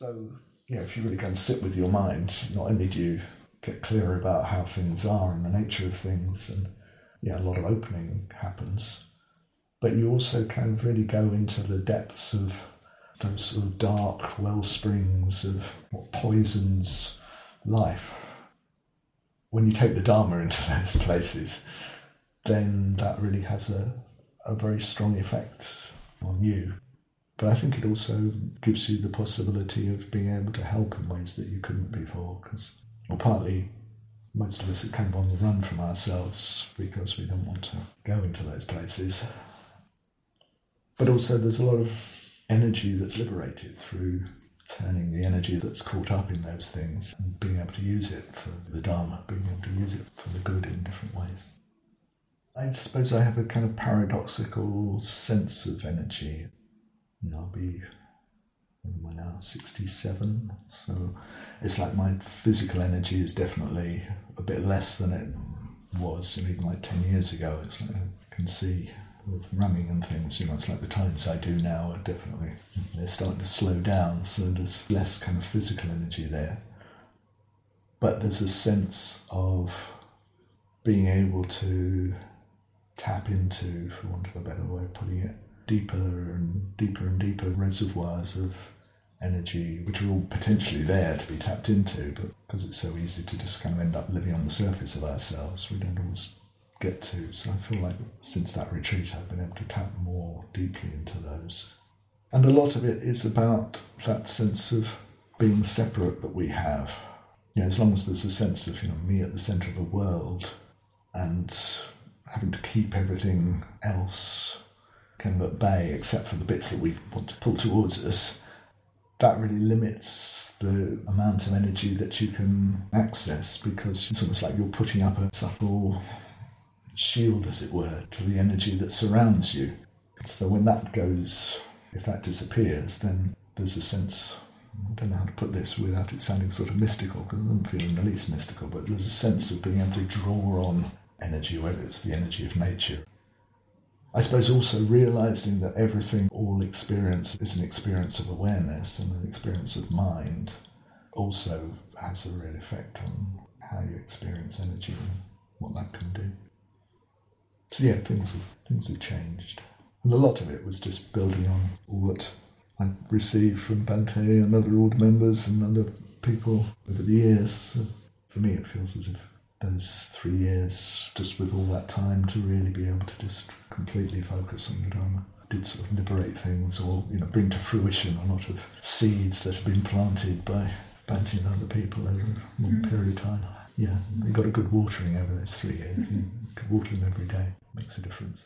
So, you know, if you really go and sit with your mind, not only do you get clearer about how things are and the nature of things, and yeah, a lot of opening happens, but you also can really go into the depths of those sort of dark well springs of what poisons life. When you take the Dharma into those places, then that really has a, a very strong effect on you. But I think it also gives you the possibility of being able to help in ways that you couldn't before. Because, well, partly most of us are kind of on the run from ourselves because we don't want to go into those places. But also, there's a lot of energy that's liberated through turning the energy that's caught up in those things and being able to use it for the Dharma, being able to use it for the good in different ways. I suppose I have a kind of paradoxical sense of energy. I'll be what am I now, 67? So it's like my physical energy is definitely a bit less than it was even like 10 years ago. It's like I can see with running and things, you know, it's like the times I do now are definitely, they're starting to slow down, so there's less kind of physical energy there. But there's a sense of being able to tap into, for want of a better way of putting it, deeper and deeper and deeper reservoirs of energy, which are all potentially there to be tapped into, but because it's so easy to just kind of end up living on the surface of ourselves, we don't always get to. So I feel like since that retreat, I've been able to tap more deeply into those. And a lot of it is about that sense of being separate that we have. You know, as long as there's a sense of, you know, me at the centre of the world and having to keep everything else kind of at bay except for the bits that we want to pull towards us, that really limits the amount of energy that you can access because it's almost like you're putting up a subtle shield, as it were, to the energy that surrounds you. So when that goes, if that disappears, then there's a sense. I don't know how to put this without it sounding sort of mystical, because I'm feeling the least mystical, but there's a sense of being able to draw on energy, whether it's the energy of nature. I suppose also realizing that everything, all experience, is an experience of awareness and an experience of mind, also has a real effect on how you experience energy and what that can do. So yeah, things have, things have changed. And a lot of it was just building on all that I received from Bhante and other order members and other people over the years. So for me, it feels as if those three years, just with all that time to really be able to just completely focus on the Dharma, did sort of liberate things or you know bring to fruition a lot of seeds that have been planted by Bhante and other people over a long mm. period of time. Yeah, we got a good watering over those three years. Mm-hmm. You could water them every day makes a difference.